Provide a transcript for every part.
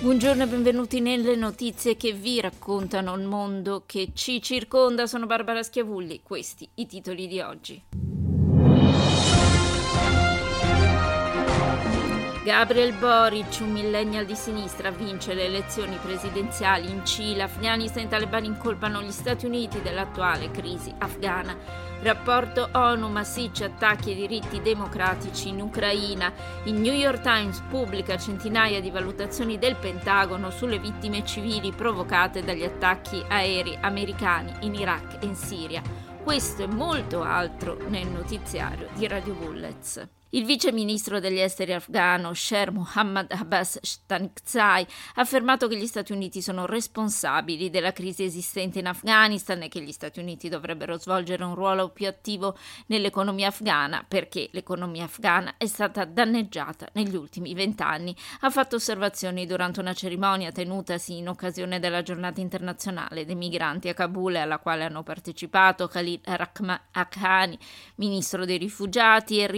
Buongiorno e benvenuti nelle notizie che vi raccontano il mondo che ci circonda. Sono Barbara Schiavulli, questi i titoli di oggi. Gabriel Boric, un millennial di sinistra, vince le elezioni presidenziali in Cile. Afghanistan e talebani incolpano gli Stati Uniti dell'attuale crisi afghana. Rapporto ONU massicci attacchi ai diritti democratici in Ucraina. Il New York Times pubblica centinaia di valutazioni del Pentagono sulle vittime civili provocate dagli attacchi aerei americani in Iraq e in Siria. Questo e molto altro nel notiziario di Radio Bullets. Il vice ministro degli esteri afghano Sher Mohammad Abbas Stanikzai ha affermato che gli Stati Uniti sono responsabili della crisi esistente in Afghanistan e che gli Stati Uniti dovrebbero svolgere un ruolo più attivo nell'economia afghana perché l'economia afghana è stata danneggiata negli ultimi vent'anni. Ha fatto osservazioni durante una cerimonia tenutasi in occasione della giornata internazionale dei migranti a Kabul alla quale hanno partecipato Khalid Rahman Akhani, ministro dei rifugiati e il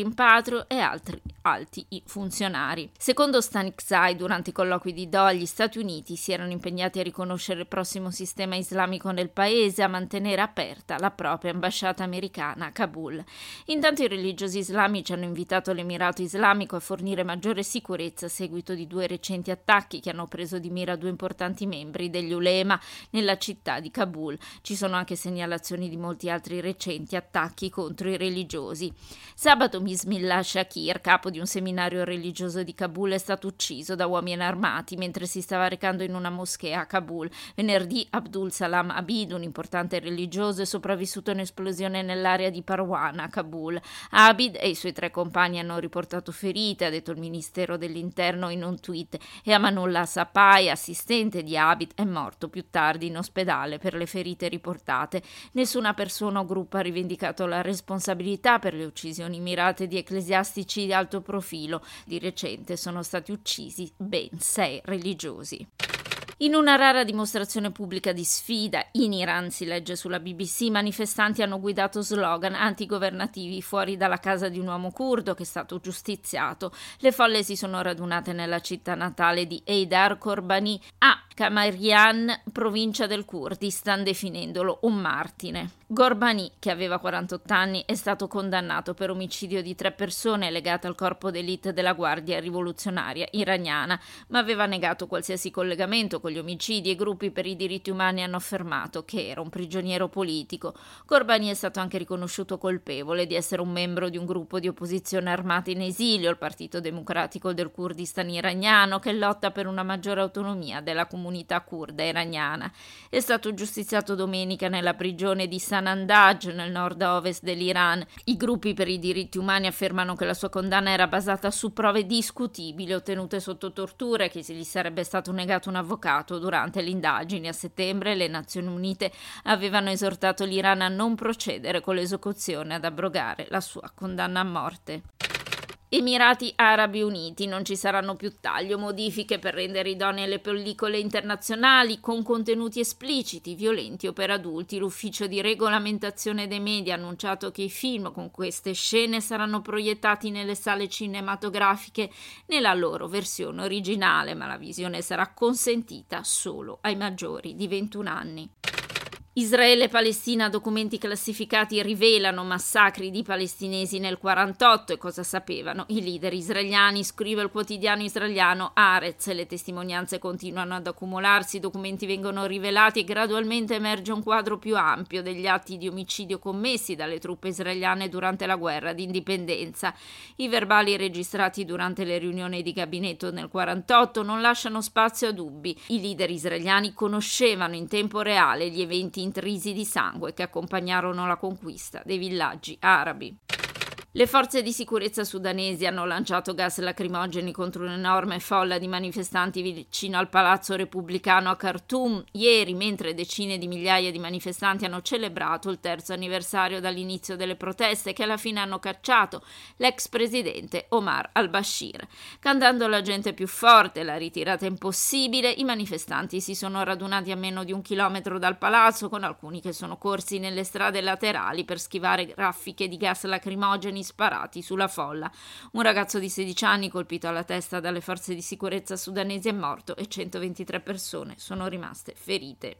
e altri alti funzionari. Secondo Stanikzai, durante i colloqui di Doha, gli Stati Uniti si erano impegnati a riconoscere il prossimo sistema islamico nel paese e a mantenere aperta la propria ambasciata americana a Kabul. Intanto i religiosi islamici hanno invitato l'Emirato Islamico a fornire maggiore sicurezza a seguito di due recenti attacchi che hanno preso di mira due importanti membri degli ulema nella città di Kabul. Ci sono anche segnalazioni di molti altri recenti attacchi contro i religiosi. Sabato Bismillah Shakir, capo di un seminario religioso di Kabul, è stato ucciso da uomini armati mentre si stava recando in una moschea a Kabul. Venerdì Abdul Salam Abid, un importante religioso, è sopravvissuto a un'esplosione nell'area di Parwan a Kabul. Abid e i suoi tre compagni hanno riportato ferite, ha detto il Ministero dell'Interno in un tweet, e Amanullah Sapai, assistente di Abid, è morto più tardi in ospedale per le ferite riportate. Nessuna persona o gruppo ha rivendicato la responsabilità per le uccisioni mirate di ecclesiastici ecclesiastici di alto profilo. Di recente sono stati uccisi ben sei religiosi. In una rara dimostrazione pubblica di sfida, in Iran si legge sulla BBC, i manifestanti hanno guidato slogan antigovernativi fuori dalla casa di un uomo curdo che è stato giustiziato. Le folle si sono radunate nella città natale di Eidar Korbani a Kamarian, provincia del Kurdistan, definendolo un martire. Gorbani, che aveva 48 anni, è stato condannato per omicidio di tre persone legate al corpo d'élite della Guardia Rivoluzionaria iraniana, ma aveva negato qualsiasi collegamento con gli omicidi e gruppi per i diritti umani hanno affermato che era un prigioniero politico. Gorbani è stato anche riconosciuto colpevole di essere un membro di un gruppo di opposizione armata in esilio, il Partito Democratico del Kurdistan iraniano, che lotta per una maggiore autonomia della comunità kurda iraniana. È stato giustiziato domenica nella prigione di San Sanandaj nel nord-ovest dell'Iran. I gruppi per i diritti umani affermano che la sua condanna era basata su prove discutibili ottenute sotto tortura e che gli sarebbe stato negato un avvocato durante le indagini. A settembre le Nazioni Unite avevano esortato l'Iran a non procedere con l'esecuzione ad abrogare la sua condanna a morte. Emirati Arabi Uniti non ci saranno più tagli o modifiche per rendere idonee le pellicole internazionali con contenuti espliciti, violenti o per adulti. L'ufficio di regolamentazione dei media ha annunciato che i film con queste scene saranno proiettati nelle sale cinematografiche nella loro versione originale, ma la visione sarà consentita solo ai maggiori di 21 anni. Israele e Palestina, documenti classificati rivelano massacri di palestinesi nel 48 e cosa sapevano i leader israeliani, scrive il quotidiano israeliano Arez. Le testimonianze continuano ad accumularsi, i documenti vengono rivelati e gradualmente emerge un quadro più ampio degli atti di omicidio commessi dalle truppe israeliane durante la guerra di indipendenza. I verbali registrati durante le riunioni di gabinetto nel 48 non lasciano spazio a dubbi. I leader israeliani conoscevano in tempo reale gli eventi intrisi di sangue che accompagnarono la conquista dei villaggi arabi. Le forze di sicurezza sudanesi hanno lanciato gas lacrimogeni contro un'enorme folla di manifestanti vicino al palazzo repubblicano a Khartoum ieri, mentre decine di migliaia di manifestanti hanno celebrato il terzo anniversario dall'inizio delle proteste che alla fine hanno cacciato l'ex presidente Omar al-Bashir. Cantando la gente più forte, la ritirata impossibile, i manifestanti si sono radunati a meno di un chilometro dal palazzo, con alcuni che sono corsi nelle strade laterali per schivare raffiche di gas lacrimogeni colpi sparati sulla folla. Un ragazzo di 16 anni colpito alla testa dalle forze di sicurezza sudanesi è morto e 123 persone sono rimaste ferite.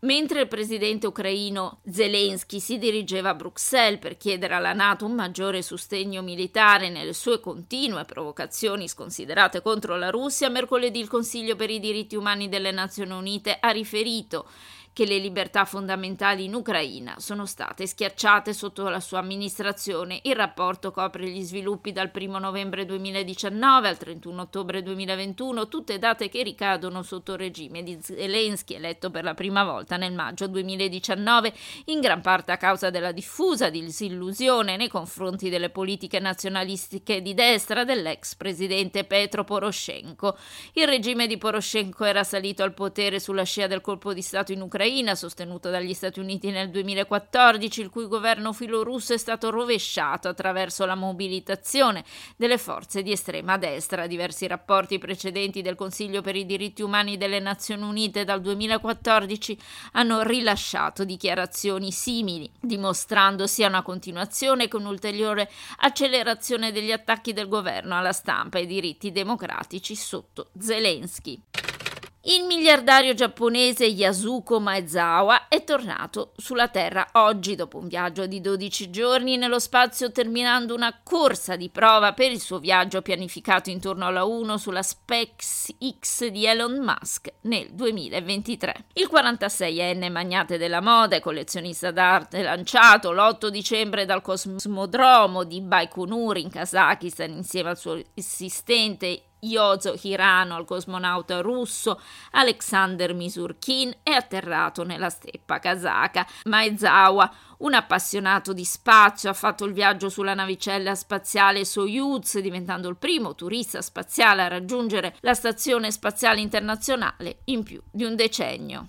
Mentre il presidente ucraino Zelensky si dirigeva a Bruxelles per chiedere alla NATO un maggiore sostegno militare nelle sue continue provocazioni sconsiderate contro la Russia, mercoledì il Consiglio per i diritti umani delle Nazioni Unite ha riferito che le libertà fondamentali in Ucraina sono state schiacciate sotto la sua amministrazione. Il rapporto copre gli sviluppi dal 1 novembre 2019 al 31 ottobre 2021, tutte date che ricadono sotto il regime di Zelensky, eletto per la prima volta nel maggio 2019, in gran parte a causa della diffusa disillusione nei confronti delle politiche nazionalistiche di destra dell'ex presidente Petro Poroshenko. Il regime di Poroshenko era salito al potere sulla scia del colpo di Stato in Ucraina Ucraina, sostenuto dagli Stati Uniti nel 2014, il cui governo filorusso è stato rovesciato attraverso la mobilitazione delle forze di estrema destra. Diversi rapporti precedenti del Consiglio per i diritti umani delle Nazioni Unite dal 2014 hanno rilasciato dichiarazioni simili, dimostrando sia una continuazione che un'ulteriore accelerazione degli attacchi del governo alla stampa e ai diritti democratici sotto Zelensky. Il miliardario giapponese Yasuko Maezawa è tornato sulla Terra oggi dopo un viaggio di 12 giorni nello spazio terminando una corsa di prova per il suo viaggio pianificato intorno alla 1 sulla SpaceX di Elon Musk nel 2023. Il 46enne magnate della moda e collezionista d'arte lanciato l'8 dicembre dal cosmodromo di Baikonur in Kazakistan insieme al suo assistente Yozo Hirano, il cosmonauta russo, Alexander Misurkin è atterrato nella steppa kazaka. Maezawa, un appassionato di spazio, ha fatto il viaggio sulla navicella spaziale Soyuz, diventando il primo turista spaziale a raggiungere la stazione spaziale internazionale in più di un decennio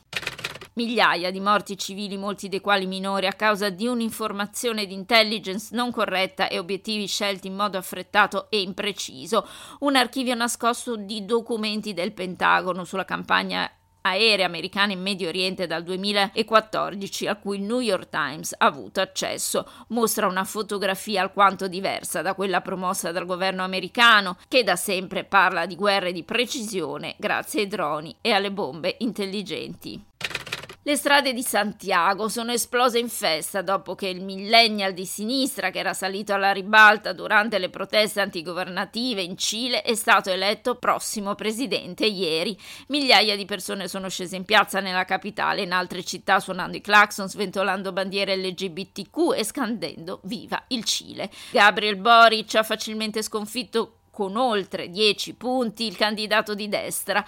migliaia di morti civili, molti dei quali minori, a causa di un'informazione di intelligence non corretta e obiettivi scelti in modo affrettato e impreciso, un archivio nascosto di documenti del Pentagono sulla campagna aerea americana in Medio Oriente dal 2014 a cui il New York Times ha avuto accesso. Mostra una fotografia alquanto diversa da quella promossa dal governo americano, che da sempre parla di guerre di precisione grazie ai droni e alle bombe intelligenti. Le strade di Santiago sono esplose in festa dopo che il millennial di sinistra, che era salito alla ribalta durante le proteste antigovernative in Cile, è stato eletto prossimo presidente ieri. Migliaia di persone sono scese in piazza nella capitale e in altre città suonando i clacson, sventolando bandiere LGBTQ e scandendo Viva il Cile. Gabriel Boric ha facilmente sconfitto con oltre 10 punti il candidato di destra,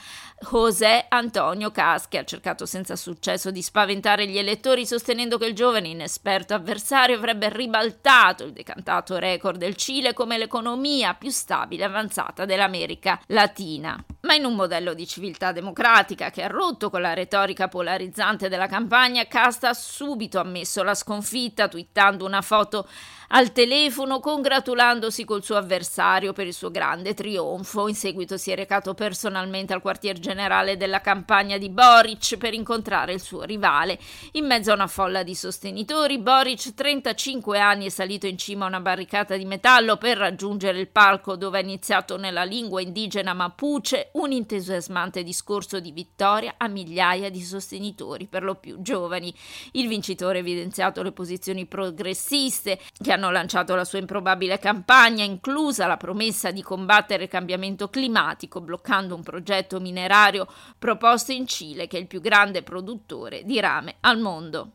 José Antonio Cas, che ha cercato senza successo di spaventare gli elettori sostenendo che il giovane inesperto avversario avrebbe ribaltato il decantato record del Cile come l'economia più stabile e avanzata dell'America Latina. Ma in un modello di civiltà democratica che ha rotto con la retorica polarizzante della campagna, Casta ha subito ammesso la sconfitta, twittando una foto al telefono congratulandosi col suo avversario per il suo grande trionfo. In seguito si è recato personalmente al quartier generale della campagna di Boric per incontrare il suo rivale. In mezzo a una folla di sostenitori, Boric, 35 anni, è salito in cima a una barricata di metallo per raggiungere il palco dove ha iniziato nella lingua indigena Mapuche un entusiasmante discorso di vittoria a migliaia di sostenitori, per lo più giovani. Il vincitore ha evidenziato le posizioni progressiste che hanno lanciato la sua improbabile campagna, inclusa la promessa di combattere il cambiamento climatico, bloccando un progetto minerario proposto in Cile, che è il più grande produttore di rame al mondo.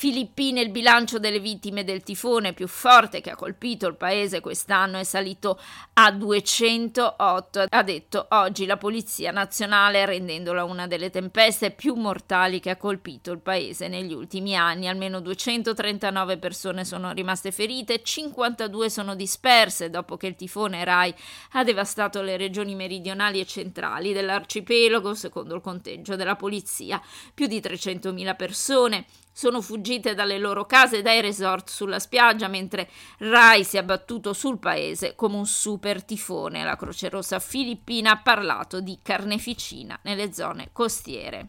Filippine il bilancio delle vittime del tifone più forte che ha colpito il paese quest'anno è salito a 208, ha detto oggi la Polizia Nazionale, rendendola una delle tempeste più mortali che ha colpito il paese negli ultimi anni. Almeno 239 persone sono rimaste ferite, 52 sono disperse dopo che il tifone Rai ha devastato le regioni meridionali e centrali dell'arcipelago, secondo il conteggio della polizia. Più di 300.000 persone sono fuggite dalle loro case e dai resort sulla spiaggia, mentre Rai si è abbattuto sul paese come un super tifone. La Croce Rossa filippina ha parlato di carneficina nelle zone costiere.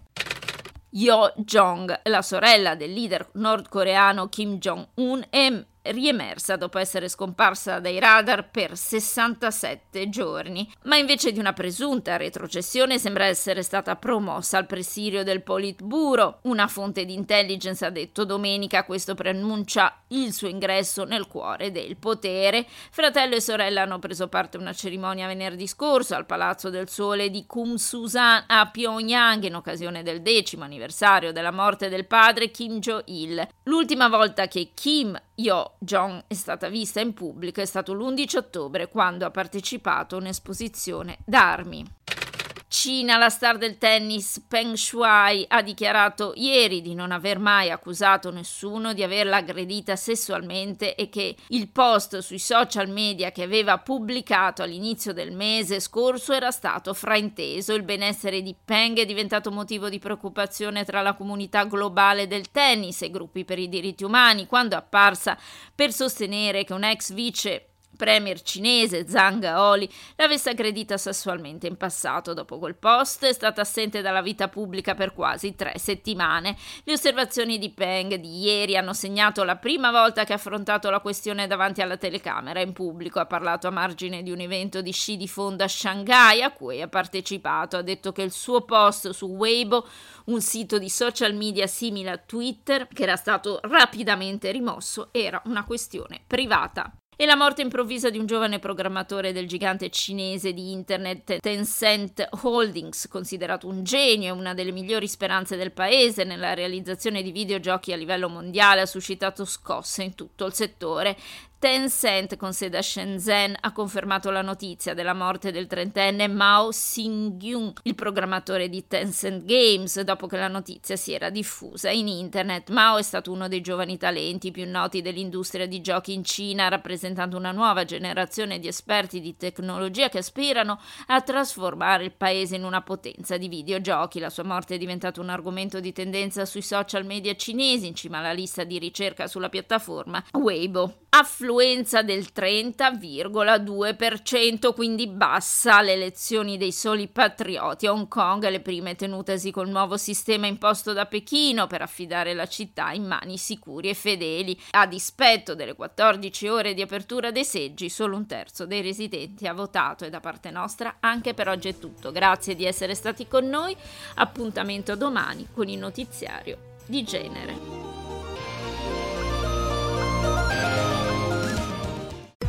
Yo Jong, la sorella del leader nordcoreano Kim Jong-un, è riemersa dopo essere scomparsa dai radar per 67 giorni, ma invece di una presunta retrocessione sembra essere stata promossa al presidio del Politburo. Una fonte di intelligence ha detto domenica questo preannuncia il suo ingresso nel cuore del potere. Fratello e sorella hanno preso parte a una cerimonia venerdì scorso al Palazzo del Sole di Kumsusan a Pyongyang in occasione del decimo anniversario della morte del padre Kim Jo-il. L'ultima volta che Kim Yo Jong è stata vista in pubblico è stato l'11 ottobre quando ha partecipato a un'esposizione d'armi. Cina, la star del tennis Peng Shuai ha dichiarato ieri di non aver mai accusato nessuno di averla aggredita sessualmente e che il post sui social media che aveva pubblicato all'inizio del mese scorso era stato frainteso. Il benessere di Peng è diventato motivo di preoccupazione tra la comunità globale del tennis e gruppi per i diritti umani quando è apparsa per sostenere che un ex vice premier cinese Zhang Gaoli l'avesse aggredita sessualmente in passato. Dopo quel post è stata assente dalla vita pubblica per quasi tre settimane. Le osservazioni di Peng di ieri hanno segnato la prima volta che ha affrontato la questione davanti alla telecamera in pubblico. Ha parlato a margine di un evento di sci di fondo a Shanghai a cui ha partecipato. Ha detto che il suo post su Weibo, un sito di social media simile a Twitter, che era stato rapidamente rimosso, era una questione privata e la morte improvvisa di un giovane programmatore del gigante cinese di internet Tencent Holdings, considerato un genio e una delle migliori speranze del paese nella realizzazione di videogiochi a livello mondiale, ha suscitato scosse in tutto il settore. Tencent, con sede a Shenzhen, ha confermato la notizia della morte del trentenne Mao Xingyun, il programmatore di Tencent Games, dopo che la notizia si era diffusa in internet. Mao è stato uno dei giovani talenti più noti dell'industria di giochi in Cina, rappresentando una nuova generazione di esperti di tecnologia che aspirano a trasformare il paese in una potenza di videogiochi. La sua morte è diventato un argomento di tendenza sui social media cinesi, in cima alla lista di ricerca sulla piattaforma Weibo affluenza del 30,2%, quindi bassa alle elezioni dei soli patrioti. Hong Kong le prime tenutesi col nuovo sistema imposto da Pechino per affidare la città in mani sicuri e fedeli. A dispetto delle 14 ore di apertura dei seggi, solo un terzo dei residenti ha votato e da parte nostra anche per oggi è tutto. Grazie di essere stati con noi. Appuntamento domani con il notiziario di genere.